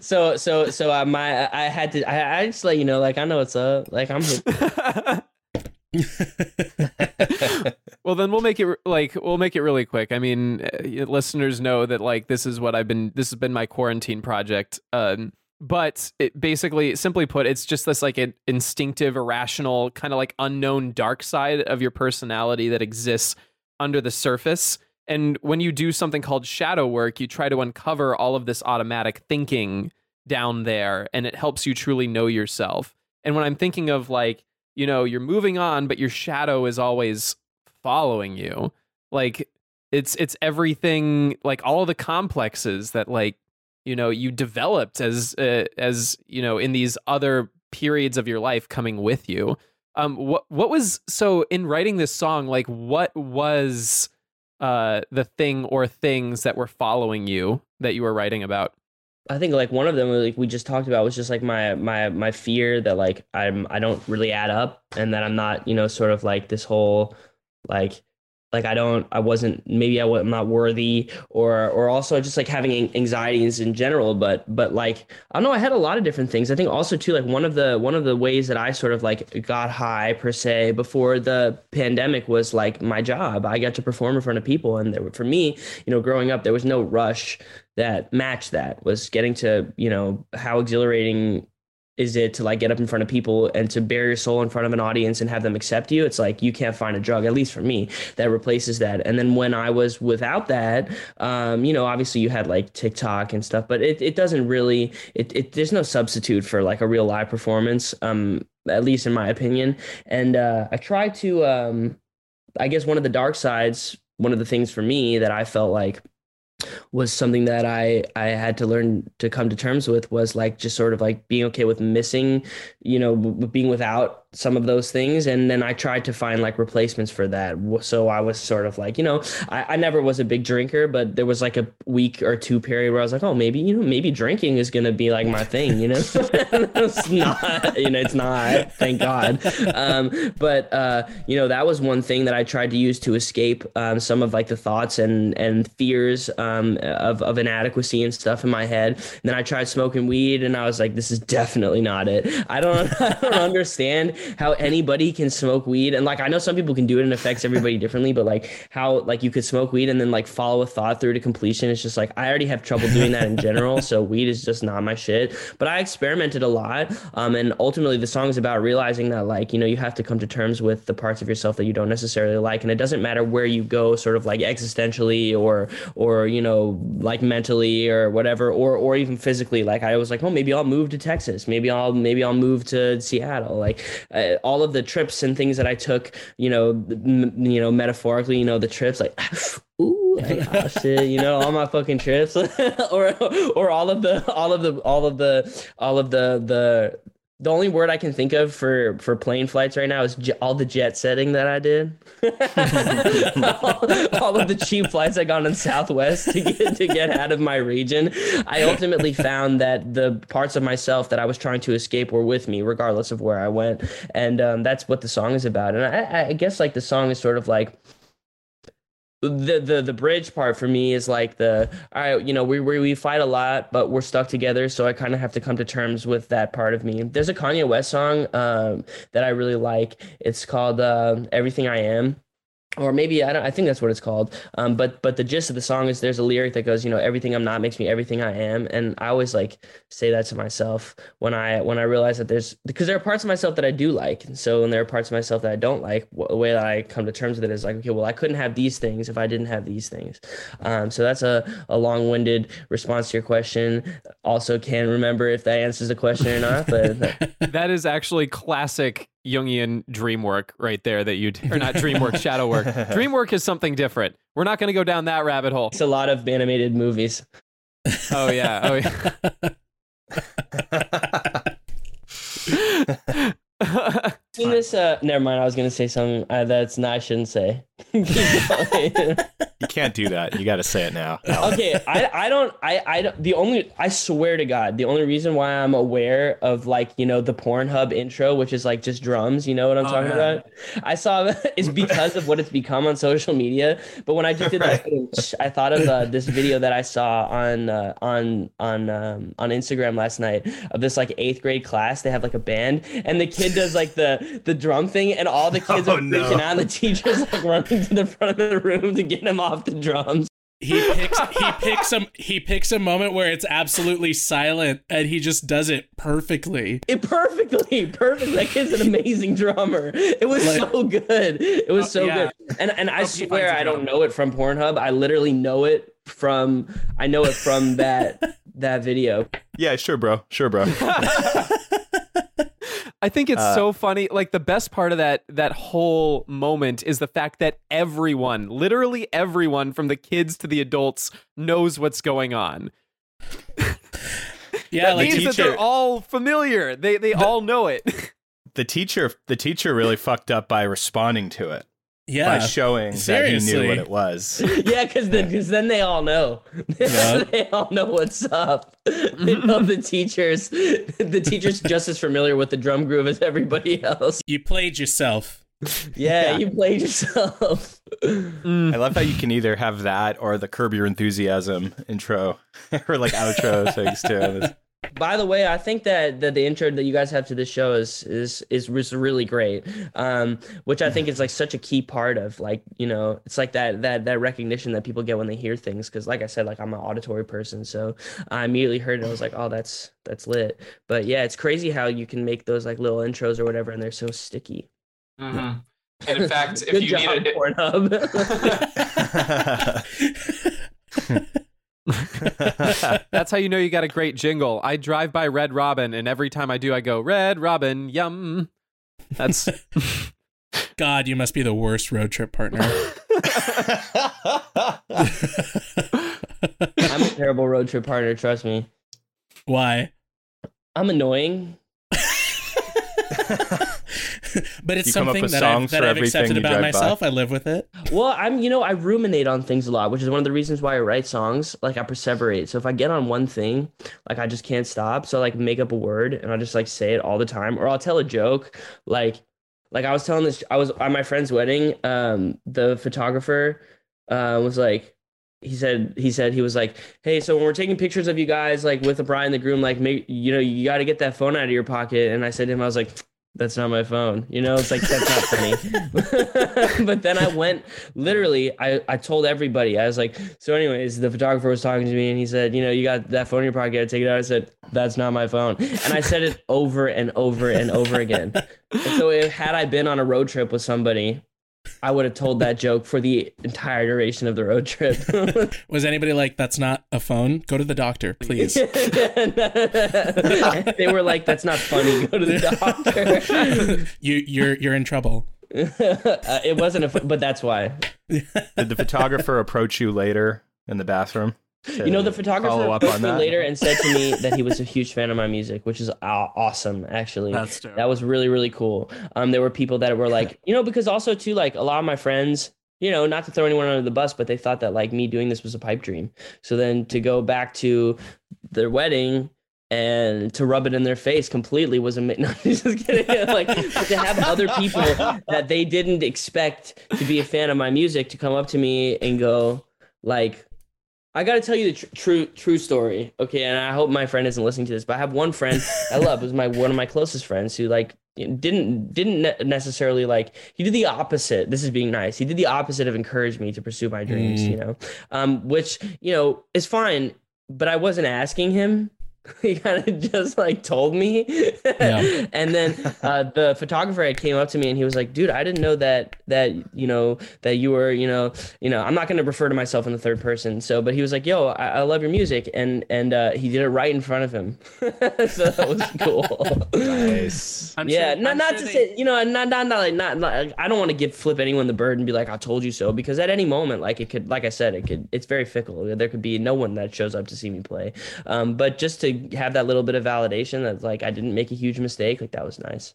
so so so uh, my I had to I, I just let you know like I know what's up like I'm well then we'll make it like we'll make it really quick. I mean listeners know that like this is what i've been this has been my quarantine project um but it basically simply put it's just this like an instinctive irrational kind of like unknown dark side of your personality that exists under the surface. And when you do something called shadow work you try to uncover all of this automatic thinking down there and it helps you truly know yourself. And when I'm thinking of like, you know, you're moving on, but your shadow is always following you. Like it's it's everything like all the complexes that like you know you developed as uh, as you know in these other periods of your life coming with you um what what was so in writing this song like what was uh the thing or things that were following you that you were writing about I think like one of them like we just talked about was just like my my my fear that like I'm I don't really add up and that I'm not, you know, sort of like this whole like like I don't I wasn't maybe I was not worthy or or also just like having anxieties in general but but like I don't know I had a lot of different things. I think also too like one of the one of the ways that I sort of like got high per se before the pandemic was like my job. I got to perform in front of people and there, for me you know growing up there was no rush that matched that was getting to you know how exhilarating is it to like get up in front of people and to bare your soul in front of an audience and have them accept you? It's like you can't find a drug at least for me that replaces that. And then when i was without that um, you know obviously you had like tiktok and stuff but it, it doesn't really it, it there's no substitute for like a real live performance um, at least in my opinion. And uh, i try to um, i guess one of the dark sides one of the things for me that i felt like was something that I I had to learn to come to terms with was like just sort of like being okay with missing, you know, being without some of those things. And then i tried to find like replacements for that. So i was sort of like you know I, I never was a big drinker but there was like a week or two period where i was like oh maybe you know maybe drinking is gonna be like my thing you know? It's not you know it's not thank god. Um, but uh, you know that was one thing that i tried to use to escape um, some of like the thoughts and and fears um, of, of inadequacy and stuff in my head. And then i tried smoking weed and i was like this is definitely not it. I don't i don't understand how anybody can smoke weed. And like I know some people can do it and affects everybody differently, but like how like you could smoke weed and then like follow a thought through to completion. It's just like I already have trouble doing that in general, so weed is just not my shit. But I experimented a lot, um, and ultimately the song is about realizing that like you know you have to come to terms with the parts of yourself that you don't necessarily like, and it doesn't matter where you go, sort of like existentially or or you know like mentally or whatever, or or even physically. Like I was like, oh maybe I'll move to Texas, maybe I'll maybe I'll move to Seattle, like uh, all of the trips and things that I took, you know, m- you know, metaphorically, you know, the trips like, ooh, oh, shit, you know, all my fucking trips, or or all of the all of the all of the all of the the the only word I can think of for for plane flights right now is j- all the jet setting that I did. all, all, of the cheap flights I got on Southwest to get to get out of my region. I ultimately found that the parts of myself that I was trying to escape were with me, regardless of where I went, and um, that's what the song is about. And I, I guess like the song is sort of like the the the bridge part for me is like the all right you know we we, we fight a lot but we're stuck together so i kind of have to come to terms with that part of me. There's a kanye west song um, that i really like. It's called uh, everything i am or maybe I don't. I think that's what it's called. Um, but but the gist of the song is there's a lyric that goes, you know, everything I'm not makes me everything I am, and I always like say that to myself when I when I realize that there's because there are parts of myself that I do like, and so and there are parts of myself that I don't like, the way that I come to terms with it is like, okay, well, I couldn't have these things if I didn't have these things. Um, so that's a a long winded response to your question. Also, can't remember if that answers the question or not, but that is actually classic Jungian dream work right there that you or not dream work, shadow work. Dream work is something different. We're not going to go down that rabbit hole. It's a lot of animated movies. Oh yeah. Oh yeah. seen this? Uh, never mind. I was gonna say something uh, that's not. I shouldn't say. you can't do that. You got to say it now. okay, I, I don't I I don't, the only I swear to God the only reason why I'm aware of like you know the Pornhub intro which is like just drums you know what I'm oh, talking man. about I saw is because of what it's become on social media but when I just did right. that I thought of uh, this video that I saw on uh, on on um, on Instagram last night of this like eighth grade class they have like a band and the kid does like the the drum thing and all the kids oh, are freaking no. out and the teacher's like running to the front of the room to get him off the drums. He picks he picks a he picks a moment where it's absolutely silent and he just does it perfectly. It perfectly, perfect. That kid's an amazing drummer. It was like, so good. It was so yeah. good. And and I swear I don't know it from Pornhub. I literally know it from I know it from that that video. Yeah, sure, bro. Sure, bro. I think it's Uh, so funny. Like the best part of that that whole moment is the fact that everyone, literally everyone from the kids to the adults knows what's going on. Yeah, that like means that they're all familiar. They they all know it. The teacher, the teacher really fucked up by responding to it yeah. by showing that he knew what it was. yeah, because then, cause then they all know. Yeah. they all know what's up. They know the teachers. The teacher's just as familiar with the drum groove as everybody else. You played yourself. Yeah, you played yourself. Mm. I love how you can either have that or the Curb Your Enthusiasm intro or like outro things too. By the way, I think that, that the intro that you guys have to this show is is is, is really great. Um, which I think is like such a key part of like you know it's like that that that recognition that people get when they hear things. Because like I said, like I'm an auditory person, so I immediately heard it. I was like, oh, that's that's lit. But yeah, it's crazy how you can make those like little intros or whatever, and they're so sticky. Mhm. And in fact, if Good you job, need it, Pornhub. That's how you know you got a great jingle. I drive by Red Robin, and every time I do, I go Red Robin, yum. That's God, you must be the worst road trip partner. I'm a terrible road trip partner. Trust me. Why? I'm annoying. but it's You something that I've, that I've accepted about drive by. myself. I live with it. Well, I'm, you know, I ruminate on things a lot, which is one of the reasons why I write songs. Like I perseverate. So if I get on one thing, like I just can't stop. So I like make up a word and I'll just like say it all the time, or I'll tell a joke. Like, like I was telling this, I was at my friend's wedding. Um, the photographer, uh, was like, he said, he said he was like, hey, so when we're taking pictures of you guys, like with the bride and the groom, like, make you know, you got to get that phone out of your pocket. And I said to him, I was like. That's not my phone. You know, it's like that's not funny. but then I went literally, I, I told everybody, I was like, so anyways, the photographer was talking to me and he said, you know, you got that phone in your pocket, take it out. I said, that's not my phone. And I said it over and over and over again. So if had I been on a road trip with somebody, I would have told that joke for the entire duration of the road trip. Was anybody like, that's not a phone? Go to the doctor, please. they were like, that's not funny. Go to the doctor. you, you're you're in trouble. Uh, it wasn't a, but that's why. Did the photographer approach you later in the bathroom? You know, the photographer follow up approached on me that? later and said to me that he was a huge fan of my music, which is awesome, actually. That's dope. That was really, really cool. Um, there were people that were like, you know, because also too, like a lot of my friends, you know, not to throw anyone under the bus, but they thought that like me doing this was a pipe dream. So then to go back to their wedding and to rub it in their face completely was amazing. No, just kidding. like to have other people that they didn't expect to be a fan of my music to come up to me and go like I got to tell you the tr- true true story. Okay, and I hope my friend isn't listening to this, but I have one friend I love, who's my one of my closest friends who like didn't didn't necessarily like he did the opposite. This is being nice. He did the opposite of encourage me to pursue my dreams, Mm. you know. Um which, you know, is fine, but I wasn't asking him. He kind of just like told me. Yeah. and then uh, the photographer came up to me and he was like, "Dude, I didn't know that that you know that you were you know you know I'm not going to refer to myself in the third person." So, but he was like, "Yo, I, I love your music," and and uh, he did it right in front of him. so that was cool. Nice. I'm yeah, sure- not I'm not sure to they- say you know not not not like not, not like, I don't want to give flip anyone the bird and be like I told you so because at any moment like it could like I said it could it's very fickle. There could be no one that shows up to see me play. Um, but just to have that little bit of validation that like I didn't make a huge mistake, like that was nice.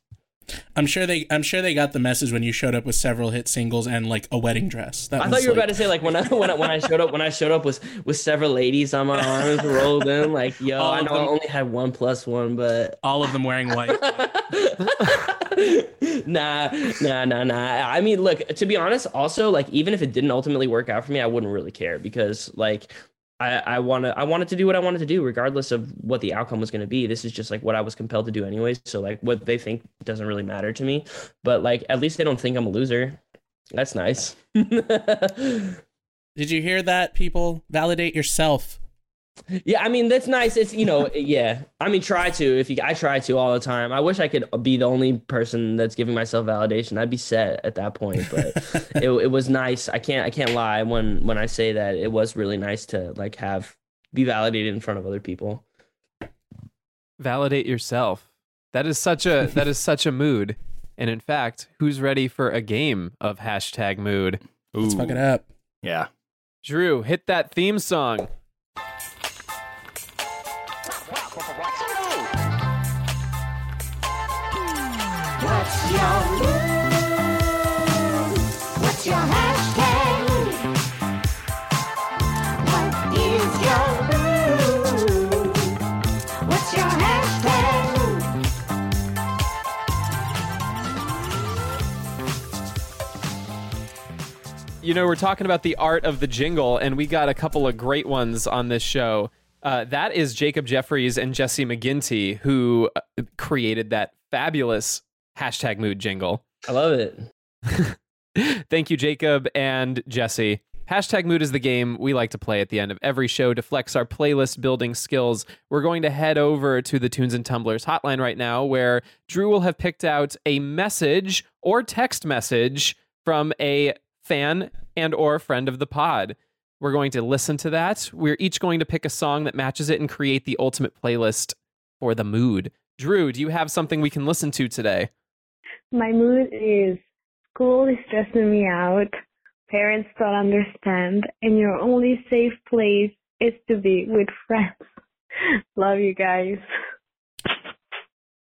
I'm sure they I'm sure they got the message when you showed up with several hit singles and like a wedding dress. That I thought you were like- about to say like when I when I, when I showed up when I showed up with with several ladies on my arms rolled in like yo All I know I only had one plus one but all of them wearing white. nah, nah, nah, nah. I mean, look, to be honest, also, like, even if it didn't ultimately work out for me, I wouldn't really care because, like, I, I want to, I wanted to do what I wanted to do, regardless of what the outcome was going to be. This is just like what I was compelled to do anyways. So, like, what they think doesn't really matter to me. But, like, at least they don't think I'm a loser. That's nice. Did you hear that people validate yourself? Yeah, I mean that's nice. It's you know, yeah. I mean, try to if you. I try to all the time. I wish I could be the only person that's giving myself validation. I'd be set at that point. But it it was nice. I can't I can't lie when when I say that it was really nice to like have be validated in front of other people. Validate yourself. That is such a that is such a mood. And in fact, who's ready for a game of hashtag mood? Let's Ooh. fuck it up. Yeah. Drew, hit that theme song. What's your? What's your hashtag? What is your? What's your hashtag? You know, we're talking about the art of the jingle, and we got a couple of great ones on this show. Uh, that is Jacob Jeffries and Jesse McGinty, who uh, created that fabulous hashtag mood jingle. I love it. Thank you, Jacob and Jesse. Hashtag mood is the game we like to play at the end of every show to flex our playlist building skills. We're going to head over to the Tunes and Tumblers hotline right now, where Drew will have picked out a message or text message from a fan and or friend of the pod. We're going to listen to that. We're each going to pick a song that matches it and create the ultimate playlist for the mood. Drew, do you have something we can listen to today? My mood is school is stressing me out. Parents don't understand, and your only safe place is to be with friends. Love you guys.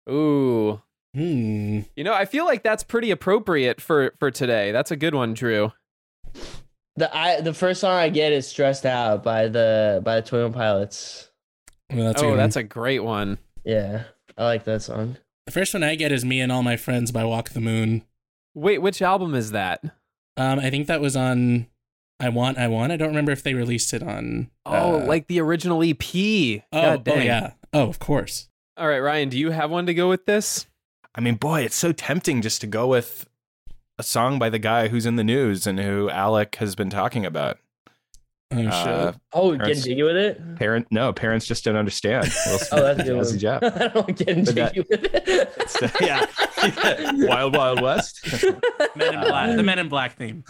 Ooh, Hmm. You know, I feel like that's pretty appropriate for for today. That's a good one, Drew. The I the first song I get is "Stressed Out" by the by the Twenty One Pilots. Well, that's oh, good that's one. a great one. Yeah, I like that song. The first one I get is "Me and All My Friends" by Walk the Moon. Wait, which album is that? Um, I think that was on "I Want, I Want." I don't remember if they released it on. Oh, uh, like the original EP. oh, God oh yeah, oh of course. All right, Ryan, do you have one to go with this? I mean, boy, it's so tempting just to go with a song by the guy who's in the news and who Alec has been talking about. Oh shit. Uh, Oh, Parents- getting jiggy with it. parent, no, parents just don't understand. Will Smith, Oh, that's a good Jazzy one. Jeff. I don't getting But that- jiggy with it. yeah. Wild Wild West. Men in Black, the Men in Black theme.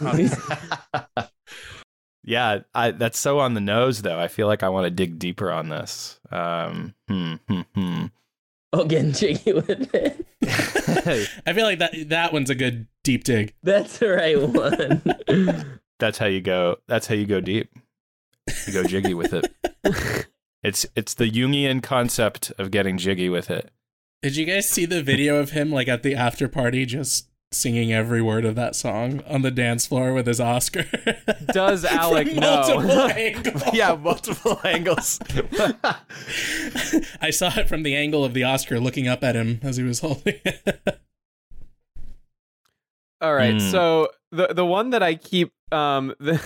yeah, I, that's so on the nose, though. I feel like I want to dig deeper on this. Um, hmm, hmm, hmm. Oh, getting jiggy with it. I feel like that that one's a good deep dig. That's the right one. that's how you go. That's how you go deep. You go jiggy with it. It's it's the Jungian concept of getting jiggy with it. Did you guys see the video of him like at the after party just singing every word of that song on the dance floor with his Oscar? Does Alec From know? multiple angles. yeah, multiple angles. I saw it from the angle of the Oscar looking up at him as he was holding it. All right, Mm. so the the one that I keep um the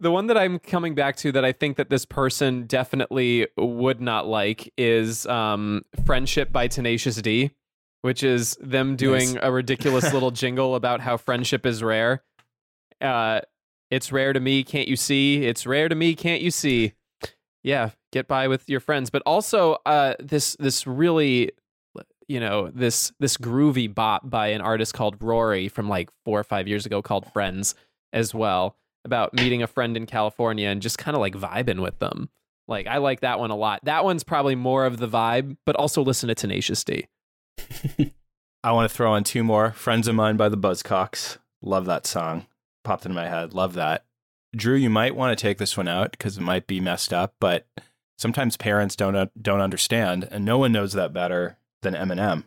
the one that I'm coming back to that I think that this person definitely would not like is um Friendship by Tenacious D, which is them doing Nice. a ridiculous little jingle about how friendship is rare. Uh it's rare to me, can't you see? It's rare to me, can't you see? Yeah, get by with your friends, but also uh this this really you know this this groovy bop by an artist called Rory from like four or five years ago called Friends as well about meeting a friend in California and just kind of like vibing with them. Like I like that one a lot. That one's probably more of the vibe, but also listen to Tenacious D. I want to throw in two more. Friends of Mine by the Buzzcocks. Love that song. Popped into my head. Love that. Drew, you might want to take this one out because it might be messed up, but sometimes parents don't don't understand, and no one knows that better than Eminem.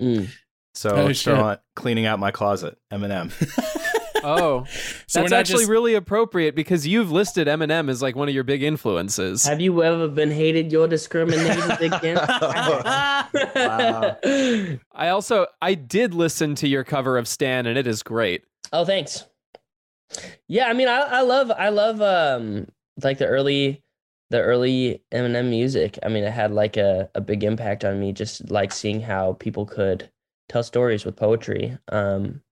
Mm. So Oh, throw shit. on cleaning out my closet, Eminem. Oh, So we're that's not actually just- really appropriate because you've listed Eminem as like one of your big influences. Have you ever been hated? You're discriminated against. I also I did listen to your cover of Stan and it is great. Oh, thanks. Yeah, I mean, I, I love I love um like the early the early Eminem music. I mean, it had like a, a big impact on me, just like seeing how people could tell stories with poetry. Um,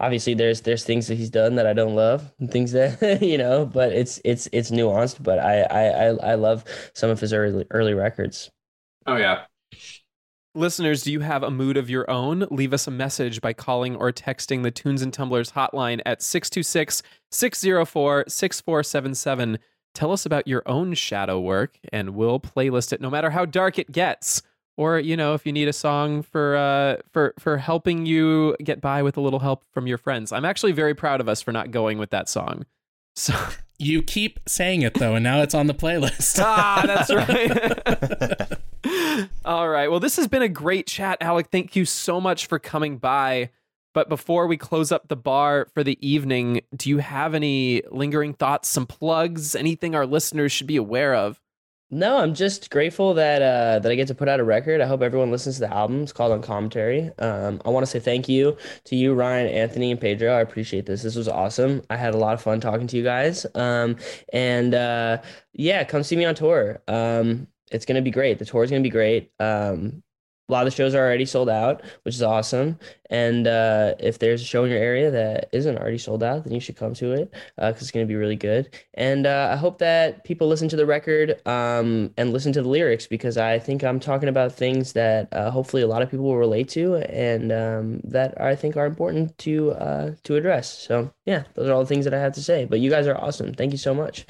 obviously, there's there's things that he's done that I don't love, and things that you know, but it's it's it's nuanced. But I I I, I love some of his early early records. Oh yeah. Listeners, do you have a mood of your own? Leave us a message by calling or texting the Tunes and Tumblers hotline at 626 604 6477. Tell us about your own shadow work, and we'll playlist it no matter how dark it gets. Or you know if you need a song for uh for for helping you get by with a little help from your friends. I'm actually very proud of us for not going with that song. So You keep saying it though, and now it's on the playlist. ah that's right. All right. Well this has been a great chat alec. Thank you so much for coming by. But before we close up the bar for the evening do you have any lingering thoughts some plugs anything our listeners should be aware of No, I'm just grateful that uh, that I get to put out a record. I hope everyone listens to the album. It's called On Commentary. Um, I want to say thank you to you, Ryan, Anthony, and Pedro. I appreciate this. This was awesome. I had a lot of fun talking to you guys. Um, and uh, yeah, come see me on tour. Um, it's gonna be great. The tour is gonna be great. Um, a lot of the shows are already sold out, which is awesome. And uh, if there's a show in your area that isn't already sold out, then you should come to it because it's going to be really good. And uh, I hope that people listen to the record um, and listen to the lyrics because I think I'm talking about things that uh, hopefully a lot of people will relate to and um, that I think are important to uh, to address. So yeah, those are all the things that I have to say. But you guys are awesome. Thank you so much.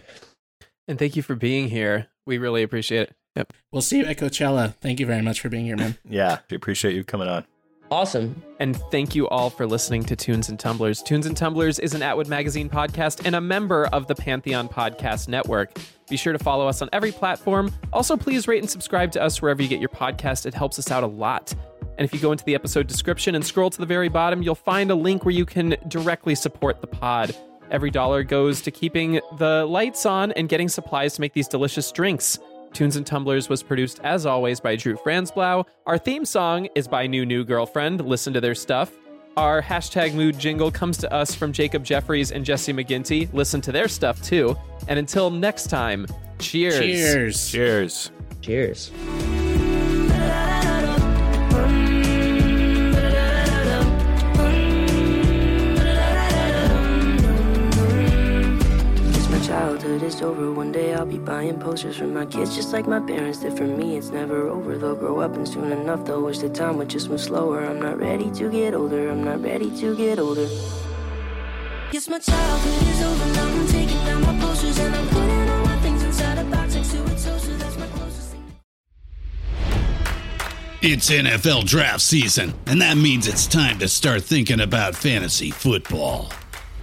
and thank you for being here we really appreciate it yep We'll see you at Coachella. Thank you very much for being here, man. Yeah, we appreciate you coming on. Awesome. And thank you all for listening to Tunes and Tumblers. Tunes and Tumblers is an Atwood Magazine podcast and a member of the Pantheon Podcast Network. Be sure to follow us on every platform. Also, please rate and subscribe to us wherever you get your podcast. It helps us out a lot. And if you go into the episode description and scroll to the very bottom, you'll find a link where you can directly support the pod. Every dollar goes to keeping the lights on and getting supplies to make these delicious drinks. Tunes and Tumblers was produced, as always, by Drew Franzblau. Our theme song is by New New Girlfriend. Listen to their stuff. Our hashtag mood jingle comes to us from Jacob Jeffries and Jesse McGinty. Listen to their stuff too. And until next time, cheers. Cheers. Cheers. Cheers. Childhood is over. One day I'll be buying posters for my kids, just like my parents did for me. It's never over. They'll grow up and soon enough they'll wish the time would just move slower. I'm not ready to get older. I'm not ready to get older. Yes, my childhood is over. Now I'm taking down my posters and I'm putting all my things inside a box next to a toaster. It's NFL draft season, and that means it's time to start thinking about fantasy football.